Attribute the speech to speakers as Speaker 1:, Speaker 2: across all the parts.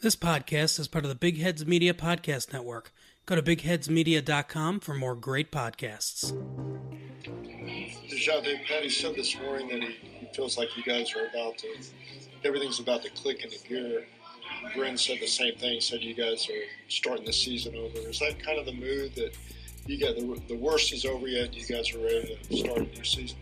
Speaker 1: This podcast is part of the Big Heads Media Podcast Network. Go to bigheadsmedia.com for more great podcasts.
Speaker 2: Dejounte Patty said this morning that he, he feels like you guys are about to, everything's about to click into gear. Bryn said the same thing. Said you guys are starting the season over. Is that kind of the mood that you got the, the worst is over yet? You guys are ready to start a new season.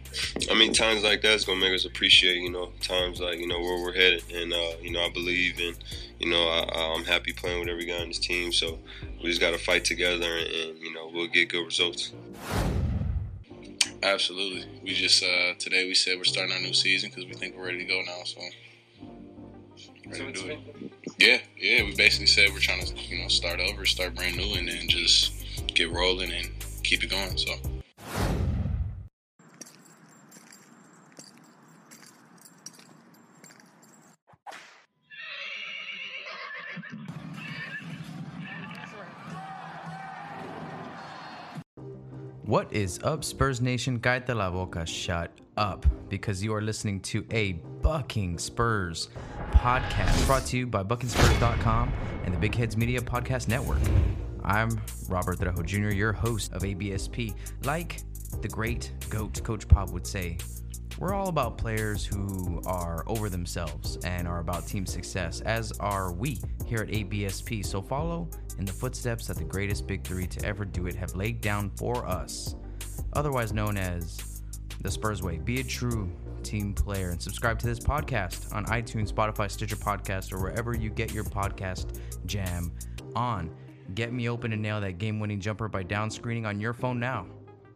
Speaker 3: I mean, times like that's gonna make us appreciate, you know, times like you know where we're headed, and uh, you know I believe, and you know I, I'm happy playing with every guy on this team. So we just got to fight together, and, and you know we'll get good results.
Speaker 4: Absolutely. We just uh, today we said we're starting our new season because we think we're ready to go now. So ready to do it. Yeah, yeah. We basically said we're trying to you know start over, start brand new, and then just get rolling and keep it going. So.
Speaker 5: What is up, Spurs Nation? Cállate la boca, shut up, because you are listening to a Bucking Spurs podcast brought to you by buckingspurs.com and the Big Heads Media Podcast Network. I'm Robert Trejo Jr., your host of ABSP. Like the great GOAT, Coach Pop would say, we're all about players who are over themselves and are about team success, as are we here at ABSP. So follow in the footsteps that the greatest big three to ever do it have laid down for us, otherwise known as the Spurs Way. Be a true team player and subscribe to this podcast on iTunes, Spotify, Stitcher Podcast, or wherever you get your podcast jam on. Get me open and nail that game winning jumper by down screening on your phone now.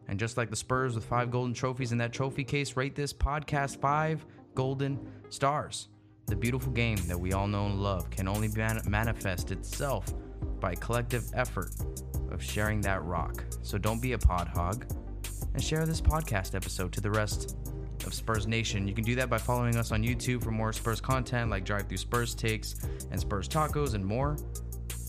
Speaker 5: And just like the Spurs with five golden trophies in that trophy case, rate this podcast five golden stars. The beautiful game that we all know and love can only man- manifest itself by collective effort of sharing that rock. So don't be a pod hog and share this podcast episode to the rest of Spurs Nation. You can do that by following us on YouTube for more Spurs content like Drive Through Spurs Takes and Spurs Tacos and more.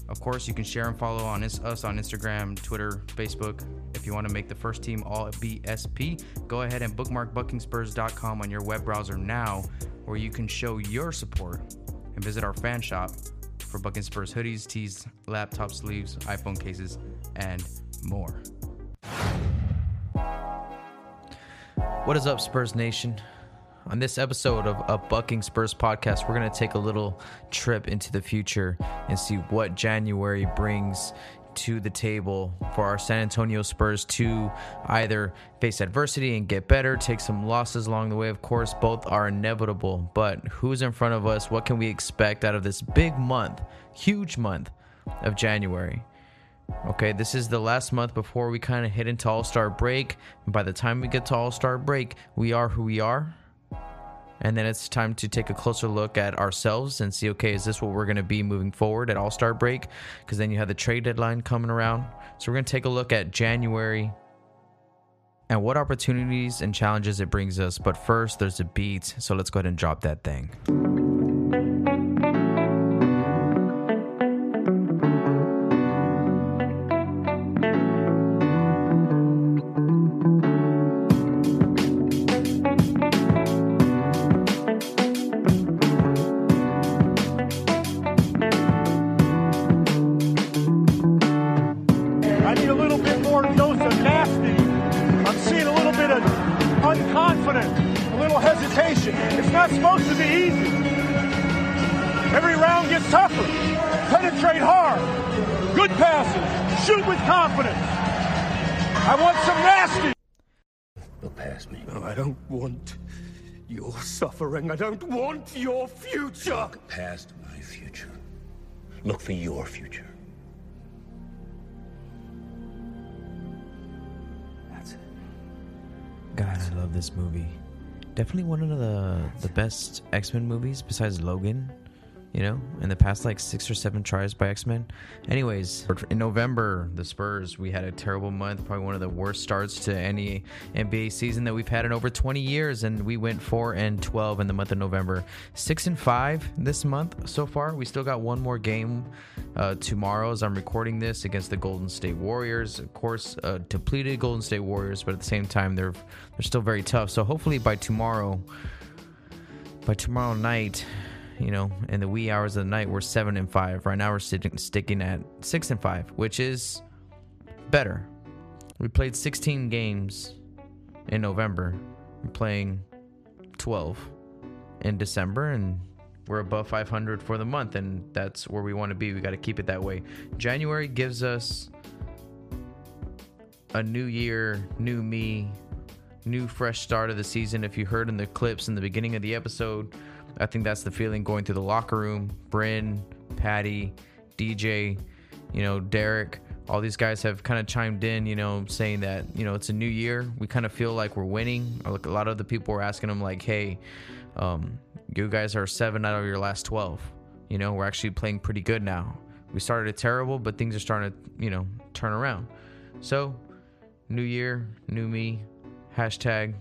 Speaker 5: Of course, you can share and follow on us on Instagram, Twitter, Facebook. If you want to make the first team all BSP, go ahead and bookmark buckingspurs.com on your web browser now, where you can show your support and visit our fan shop for Bucking Spurs hoodies, tees, laptop sleeves, iPhone cases, and more. What is up, Spurs Nation? On this episode of a Bucking Spurs podcast, we're going to take a little trip into the future and see what January brings to the table for our San Antonio Spurs to either face adversity and get better, take some losses along the way. Of course, both are inevitable, but who's in front of us? What can we expect out of this big month, huge month of January? Okay, this is the last month before we kind of hit into All Star break. And by the time we get to All Star break, we are who we are. And then it's time to take a closer look at ourselves and see okay, is this what we're going to be moving forward at All Star break? Because then you have the trade deadline coming around. So we're going to take a look at January and what opportunities and challenges it brings us. But first, there's a beat. So let's go ahead and drop that thing.
Speaker 6: Past me.
Speaker 7: No, I don't want your suffering. I don't want your future.
Speaker 6: Look Past my future. Look for your future. That's it.
Speaker 5: God, I love this movie. Definitely one of the the best X Men movies besides Logan. You know, in the past like six or seven tries by X Men. Anyways, in November, the Spurs we had a terrible month, probably one of the worst starts to any NBA season that we've had in over 20 years, and we went four and 12 in the month of November. Six and five this month so far. We still got one more game uh, tomorrow as I'm recording this against the Golden State Warriors. Of course, uh, depleted Golden State Warriors, but at the same time they're they're still very tough. So hopefully by tomorrow, by tomorrow night, you know, in the wee hours of the night, we're seven and five. Right now, we're sitting, sticking at six and five, which is better. We played 16 games in November. We're playing 12 in December, and we're above 500 for the month, and that's where we want to be. We got to keep it that way. January gives us a new year, new me, new fresh start of the season. If you heard in the clips in the beginning of the episode, I think that's the feeling going through the locker room. Bryn, Patty, DJ, you know, Derrick, all these guys have kind of chimed in, you know, saying that, you know, it's a new year. We kind of feel like we're winning. Like a lot of the people were asking them, like, hey, um, you guys are seven out of your last 12. You know, we're actually playing pretty good now. We started it terrible, but things are starting to, you know, turn around. So, new year, new me, hashtag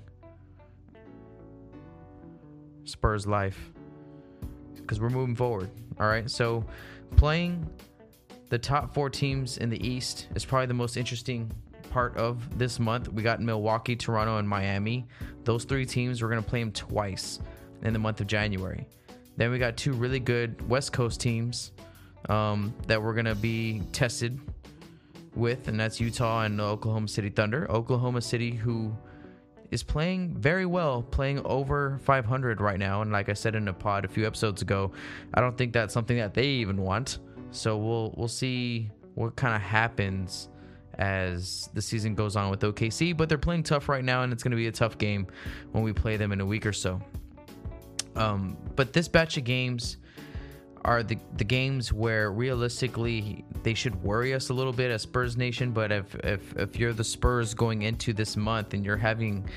Speaker 5: Spurs life. Because we're moving forward. All right. So, playing the top four teams in the East is probably the most interesting part of this month. We got Milwaukee, Toronto, and Miami. Those three teams, we're going to play them twice in the month of January. Then we got two really good West Coast teams um, that we're going to be tested with, and that's Utah and Oklahoma City Thunder. Oklahoma City, who is playing very well, playing over 500 right now. And like I said in a pod a few episodes ago, I don't think that's something that they even want. So we'll we'll see what kind of happens as the season goes on with OKC. But they're playing tough right now, and it's going to be a tough game when we play them in a week or so. Um, but this batch of games are the the games where realistically they should worry us a little bit as Spurs Nation. But if if if you're the Spurs going into this month and you're having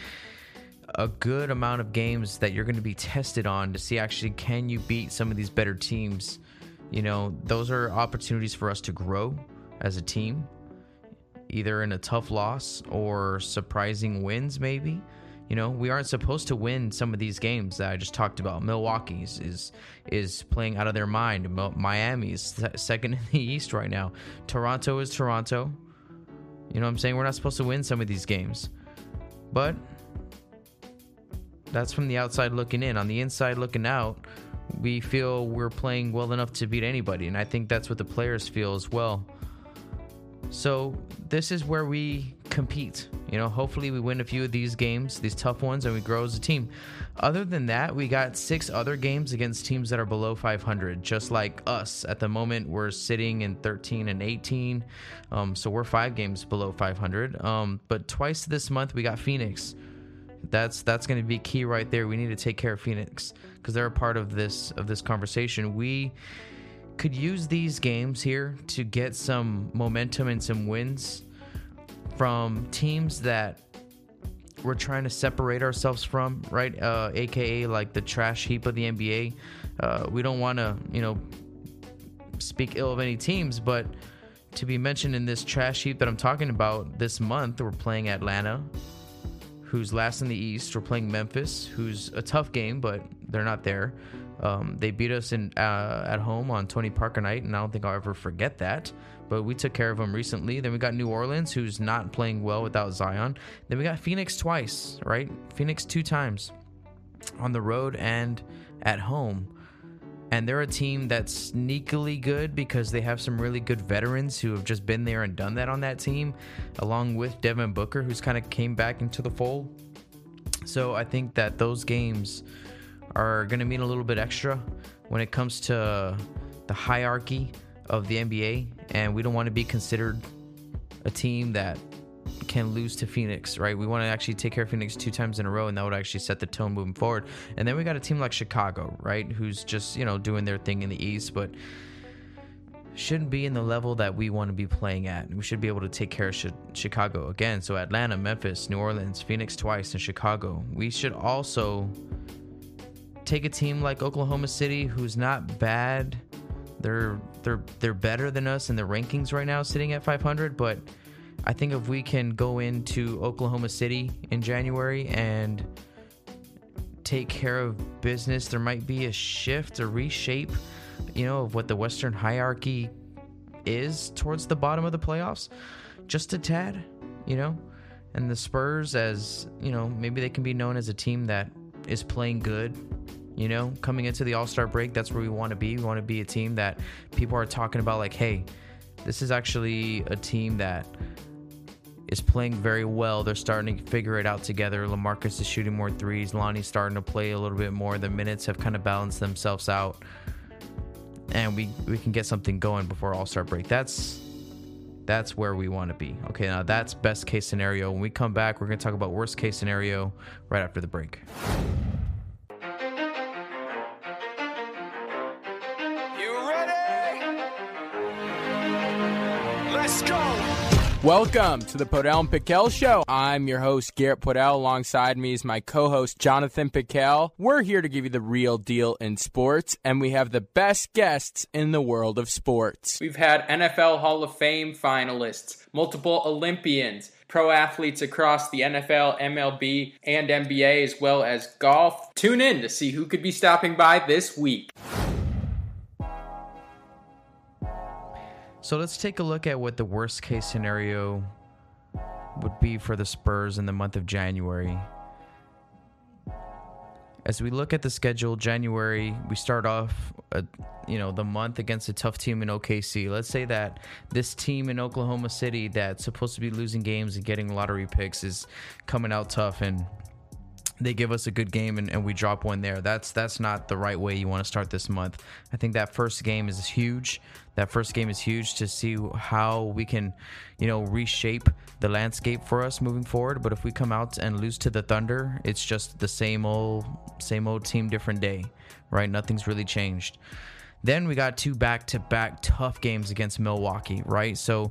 Speaker 5: a good amount of games that you're going to be tested on to see actually can you beat some of these better teams, you know those are opportunities for us to grow as a team, either in a tough loss or surprising wins maybe. You know, we aren't supposed to win some of these games that I just talked about. Milwaukee's is is playing out of their mind. Miami's second in the East right now. Toronto is Toronto. You know what I'm saying? We're not supposed to win some of these games. But that's from the outside looking in. On the inside looking out, we feel we're playing well enough to beat anybody, and I think that's what the players feel as well. So, this is where we compete. You know, hopefully we win a few of these games, these tough ones, and we grow as a team. Other than that, we got six other games against teams that are below 500, just like us. At the moment, we're sitting in 13 and 18, um, so we're five games below 500. Um, but twice this month we got Phoenix. That's that's going to be key right there. We need to take care of Phoenix because they're a part of this of this conversation. We could use these games here to get some momentum and some wins from teams that we're trying to separate ourselves from, right? Uh, AKA like the trash heap of the NBA. Uh, we don't want to, you know, speak ill of any teams, but to be mentioned in this trash heap that I'm talking about this month, we're playing Atlanta, who's last in the East. We're playing Memphis, who's a tough game, but they're not there. Um, they beat us in uh, at home on Tony Parker night, and I don't think I'll ever forget that but we took care of them recently. Then we got New Orleans, who's not playing well without Zion. Then we got Phoenix twice, right? Phoenix two times on the road and at home. And they're a team that's sneakily good because they have some really good veterans who have just been there and done that on that team, along with Devin Booker, who's kind of came back into the fold. So I think that those games are going to mean a little bit extra when it comes to the hierarchy of the NBA, and we don't want to be considered a team that can lose to Phoenix, right? We want to actually take care of Phoenix two times in a row, and that would actually set the tone moving forward. And then we got a team like Chicago, right, who's just you know doing their thing in the East, but shouldn't be in the level that we want to be playing at. We should be able to take care of Chicago again. So Atlanta, Memphis, New Orleans, Phoenix twice, and Chicago. We should also take a team like Oklahoma City, who's not bad they're they're they're better than us in the rankings right now, sitting at 500. But I think if we can go into Oklahoma City in January and take care of business, there might be a shift, a reshape, you know, of what the Western hierarchy is towards the bottom of the playoffs, just a tad, you know. And the Spurs, as you know, maybe they can be known as a team that is playing good You know, coming into the All Star break, that's where we want to be. We want to be a team that people are talking about, like, hey, this is actually a team that is playing very well. They're starting to figure it out together. Lamarcus is shooting more threes. Lonnie's starting to play a little bit more. The minutes have kind of balanced themselves out, and we we can get something going before All Star break. That's that's where we want to be. Okay, now that's best case scenario. When we come back, we're gonna talk about worst case scenario right after the break.
Speaker 8: Welcome to the Podell and Piquel Show. I'm your host, Garrett Podell. Alongside me is my co host, Jonathan Piquel. We're here to give you the real deal in sports, and we have the best guests in the world of sports.
Speaker 9: We've had NFL Hall of Fame finalists, multiple Olympians, pro athletes across the NFL, MLB, and NBA, as well as golf. Tune in to see who could be stopping by this week.
Speaker 5: So let's take a look at what the worst case scenario would be for the Spurs in the month of January. As we look at the schedule, January, we start off, uh, you know, the month against a tough team in OKC. Let's say that this team in Oklahoma City that's supposed to be losing games and getting lottery picks is coming out tough and they give us a good game and, and we drop one there. That's that's not the right way you want to start this month. I think that first game is huge. That first game is huge to see how we can, you know, reshape the landscape for us moving forward. But if we come out and lose to the Thunder, it's just the same old same old team, different day, right? Nothing's really changed. Then we got two back-to-back tough games against Milwaukee, right? So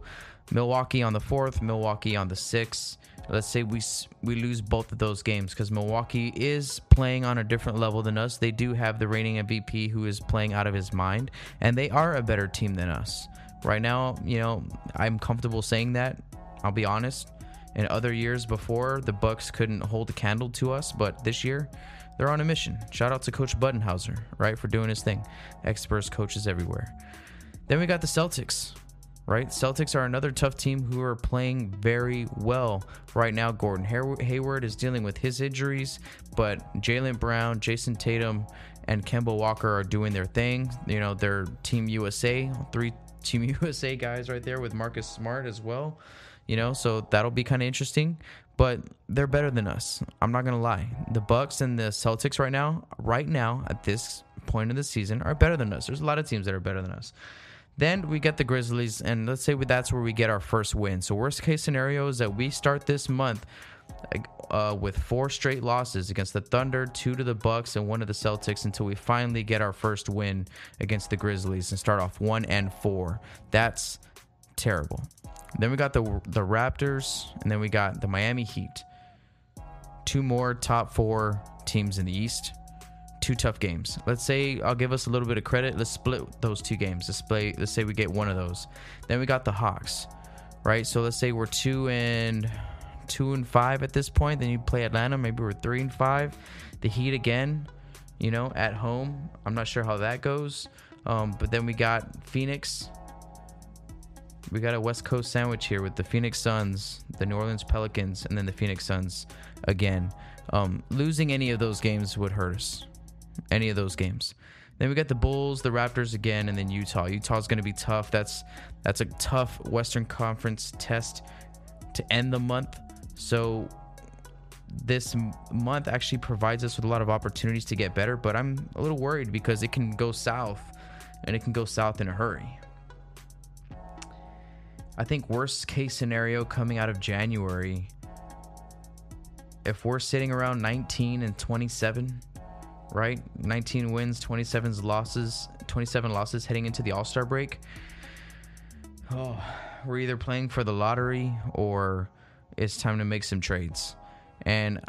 Speaker 5: Milwaukee on the fourth, Milwaukee on the sixth let's say we we lose both of those games because Milwaukee is playing on a different level than us. They do have the reigning MVP who is playing out of his mind, and they are a better team than us. Right now, you know, I'm comfortable saying that. I'll be honest. In other years before, the Bucks couldn't hold a candle to us, but this year, they're on a mission. Shout out to Coach Budenholzer, right, for doing his thing. Experts, coaches everywhere. Then we got the Celtics right? Celtics are another tough team who are playing very well right now. Gordon Hayward is dealing with his injuries, but Jaylen Brown, Jayson Tatum, and Kemba Walker are doing their thing. You know, they're Team USA, three Team USA guys right there with Marcus Smart as well. You know, so that'll be kind of interesting. But they're better than us. I'm not gonna lie. The Bucks and the Celtics right now, right now at this point of the season, are better than us. There's a lot of teams that are better than us. Then we get the Grizzlies, and let's say that's where we get our first win. So worst case scenario is that we start this month uh, with four straight losses against the Thunder, two to the Bucks, and one to the Celtics until we finally get our first win against the Grizzlies and start off one and four. That's terrible. Then we got the the Raptors, and then we got the Miami Heat. Two more top four teams in the East two tough games. Let's say I'll give us a little bit of credit. Let's split those two games. Let's play. Let's say we get one of those. Then we got the Hawks, right? So let's say we're two and two and five at this point. Then you play Atlanta. Maybe we're three and five. The Heat again, you know, at home. I'm not sure how that goes. Um, but then we got Phoenix. We got a West Coast sandwich here with the Phoenix Suns, the New Orleans Pelicans, and then the Phoenix Suns again. Um, losing any of those games would hurt us any of those games. Then we got the Bulls, the Raptors again, and then Utah. Utah's going to be tough. That's that's a tough Western Conference test to end the month. So this month actually provides us with a lot of opportunities to get better, but I'm a little worried because it can go south and it can go south in a hurry. I think worst case scenario coming out of January if we're sitting around 19 and 27 right? 19 wins, 27 losses, 27 losses heading into the All-Star break. Oh, we're either playing for the lottery or it's time to make some trades. And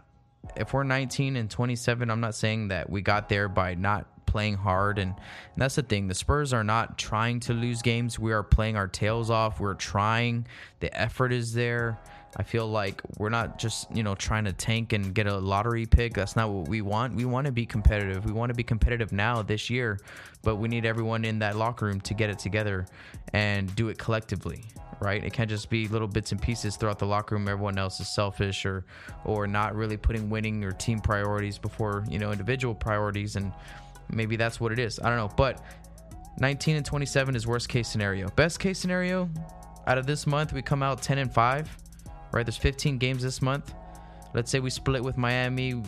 Speaker 5: if we're 19 and 27, I'm not saying that we got there by not playing hard and, and, that's the thing the spurs are not trying to lose games we are playing our tails off we're trying the effort is there I feel like we're not just, you know, trying to tank and get a lottery pick. That's not what we want. We want to be competitive. We want to be competitive now this year, but we need everyone in that locker room to get it together and do it collectively, right? It can't just be little bits and pieces throughout the locker room. Everyone else is selfish or or not really putting winning or team priorities before, you know, individual priorities and maybe that's what it is. I don't know, but 19 and 27 is worst case scenario. Best case scenario, out of this month we come out 10 and 5 right? There's 15 games this month. Let's say we split with Miami,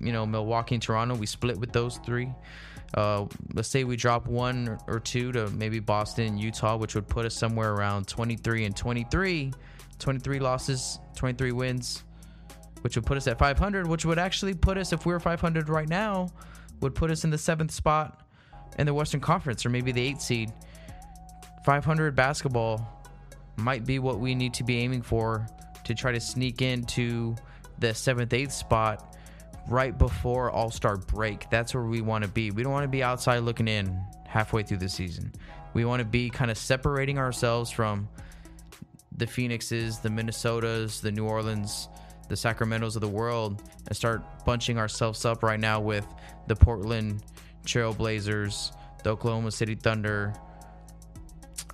Speaker 5: you know, Milwaukee and Toronto. We split with those three. Uh, let's say we drop one or two to maybe Boston and Utah, which would put us somewhere around 23 and 23. 23 losses, 23 wins, which would put us at 500, which would actually put us, if we were 500 right now, would put us in the seventh spot in the Western Conference or maybe the eighth seed. 500 basketball might be what we need to be aiming for to try to sneak into the seventh, eighth spot right before All Star break. That's where we want to be. We don't want to be outside looking in halfway through the season. We want to be kind of separating ourselves from the Phoenixes, the Minnesotas, the New Orleans, the Sacramentos of the world and start bunching ourselves up right now with the Portland Trailblazers, the Oklahoma City Thunder,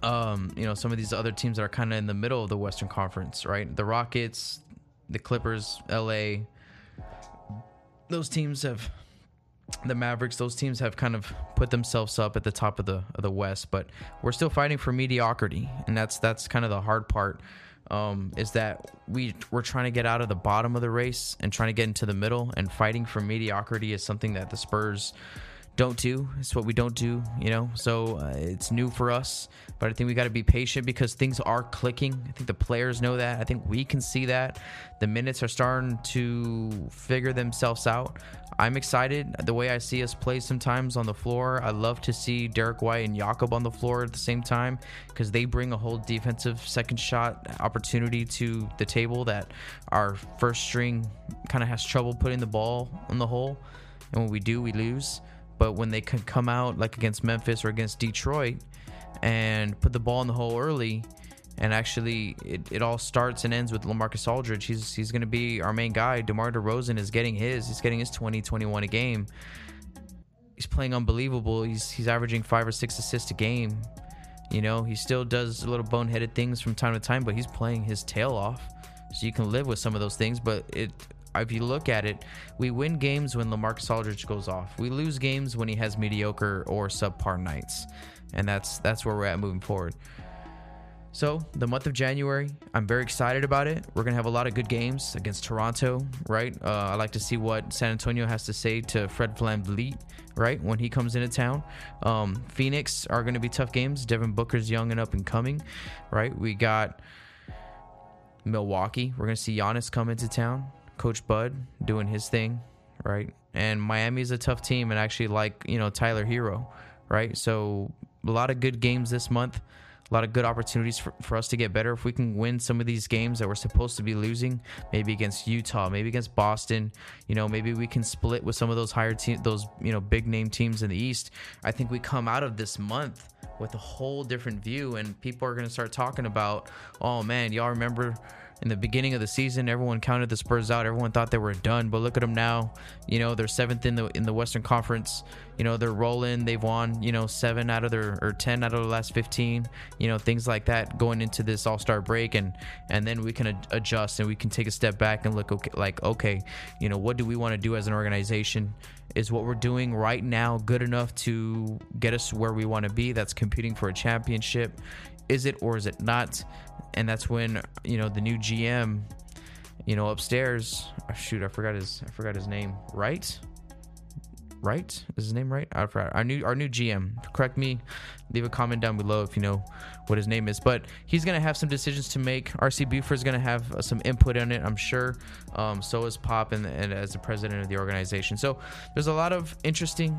Speaker 5: um, you know, some of these other teams that are kind of in the middle of the Western Conference, right? The Rockets, the Clippers, LA. Those teams have the Mavericks, those teams have kind of put themselves up at the top of the of the West, but we're still fighting for mediocrity, and that's that's kind of the hard part. Um, is that we we're trying to get out of the bottom of the race and trying to get into the middle, and fighting for mediocrity is something that the Spurs don't do. It's what we don't do, you know. So uh, it's new for us, but I think we got to be patient because things are clicking. I think the players know that. I think we can see that. The minutes are starting to figure themselves out. I'm excited the way I see us play sometimes on the floor. I love to see Derrick White and Jakob on the floor at the same time because they bring a whole defensive second shot opportunity to the table that our first string kind of has trouble putting the ball in the hole. And when we do, we lose. But when they can come out like against Memphis or against Detroit and put the ball in the hole early, and actually it, it all starts and ends with Lamarcus Aldridge. He's he's going to be our main guy. DeMar DeRozan is getting his. He's getting his 20, 21 a game. He's playing unbelievable. He's he's averaging five or six assists a game. You know, he still does a little boneheaded things from time to time, but he's playing his tail off. So you can live with some of those things, but it if you look at it, we win games when Lamarcus Aldridge goes off. We lose games when he has mediocre or subpar nights, and that's that's where we're at moving forward. So the month of January, I'm very excited about it. We're gonna have a lot of good games against Toronto, right? Uh, I like to see what San Antonio has to say to Fred VanVleet, right, when he comes into town. Um, Phoenix are gonna be tough games. Devin Booker's young and up and coming, right? We got Milwaukee. We're gonna see Giannis come into town. Coach Bud doing his thing, right? And Miami is a tough team, and actually like you know Tyler Herro, right? So a lot of good games this month, a lot of good opportunities for, for us to get better. If we can win some of these games that we're supposed to be losing, maybe against Utah, maybe against Boston, you know, maybe we can split with some of those higher team, those you know big name teams in the East. I think we come out of this month with a whole different view, and people are going to start talking about, oh man, y'all remember in the beginning of the season, everyone counted the Spurs out. Everyone thought they were done, but look at them now. You know, they're seventh in the in the Western Conference. You know, they're rolling. They've won. You know, seven out of their or ten out of the last fifteen. You know, things like that going into this All Star break, and and then we can adjust and we can take a step back and look okay, like okay, you know, what do we want to do as an organization? Is what we're doing right now good enough to get us where we want to be? That's competing for a championship. Is it or is it not? and that's when you know the new GM, you know, upstairs. Oh, shoot, I forgot his I forgot his name. Right, right is his name right? I forgot. Our new our new GM. Correct me. Leave a comment down below if you know what his name is. But he's gonna have some decisions to make. RC Buford is gonna have uh, some input on it, I'm sure. Um, so is Pop and, and as the president of the organization. So there's a lot of interesting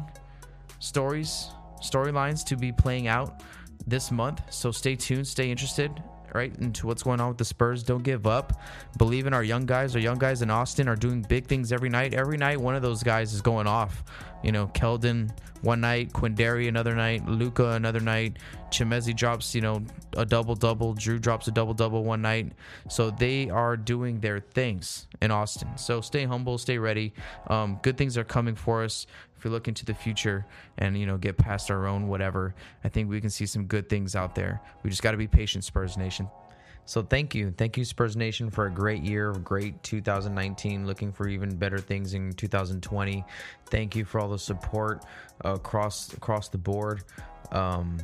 Speaker 5: stories, storylines to be playing out this month. So stay tuned, stay interested right into what's going on with the Spurs. Don't give up. Believe in our young guys. Our young guys in Austin are doing big things every night. Every night, one of those guys is going off. You know, Keldon one night, Quinndary another night, Luka another night, Chimezie drops, you know, a double double. Drew drops a double double one night. So they are doing their things in Austin. So stay humble, stay ready. Um, good things are coming for us. If we look into the future and you know get past our own whatever, I think we can see some good things out there. We just got to be patient, Spurs Nation. So thank you, thank you, Spurs Nation, for a great year, great 2019. Looking for even better things in 2020. Thank you for all the support across across the board. Um,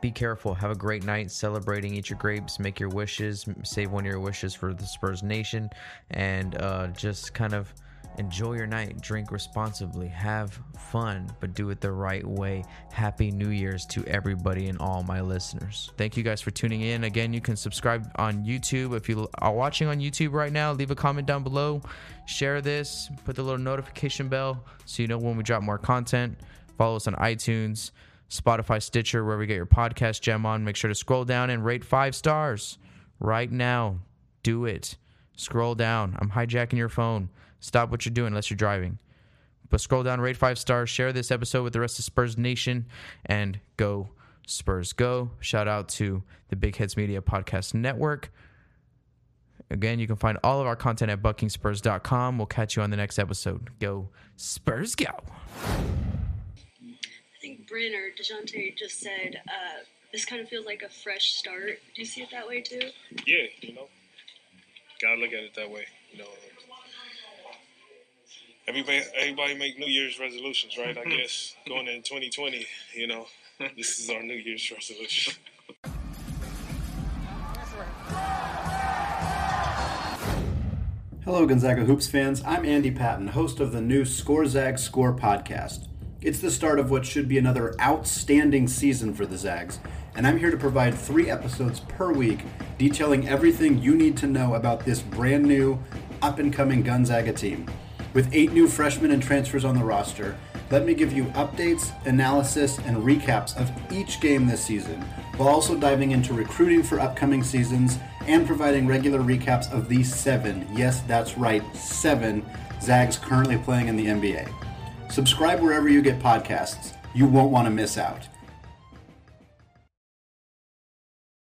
Speaker 5: be careful. Have a great night celebrating. Eat your grapes. Make your wishes. Save one of your wishes for the Spurs Nation, and uh, just kind of enjoy your night. Drink responsibly. Have fun, but do it the right way. Happy New Year's to everybody and all my listeners. Thank you guys for tuning in. Again, you can subscribe on YouTube. If you are watching on YouTube right now, leave a comment down below. Share this. Put the little notification bell so you know when we drop more content. Follow us on iTunes. Spotify, Stitcher, where we get your podcast gem on. Make sure to scroll down and rate five stars right now. Do it. Scroll down. I'm hijacking your phone. Stop what you're doing unless you're driving. But scroll down, rate five stars, share this episode with the rest of Spurs Nation, and go Spurs go. Shout out to the Big Heads Media Podcast Network. Again, you can find all of our content at buckingspurs.com. We'll catch you on the next episode. Go Spurs go.
Speaker 10: I think Bryn or DeJounte just said uh, this kind of feels like a fresh start. Do you see it that way too?
Speaker 11: Yeah, you know, gotta look at it that way. You know, everybody everybody make New Year's resolutions, right? I guess going into 2020, you know, this is our New Year's resolution.
Speaker 12: Hello, Gonzaga Hoops fans. I'm Andy Patton, host of the new Score Zag Score podcast. It's the start of what should be another outstanding season for the Zags, and I'm here to provide three episodes per week detailing everything you need to know about this brand new, up and coming Gonzaga team. With eight new freshmen and transfers on the roster, let me give you updates, analysis, and recaps of each game this season, while also diving into recruiting for upcoming seasons and providing regular recaps of these seven, yes, that's right, seven Zags currently playing in the NBA. Subscribe wherever you get podcasts. You won't want to miss out.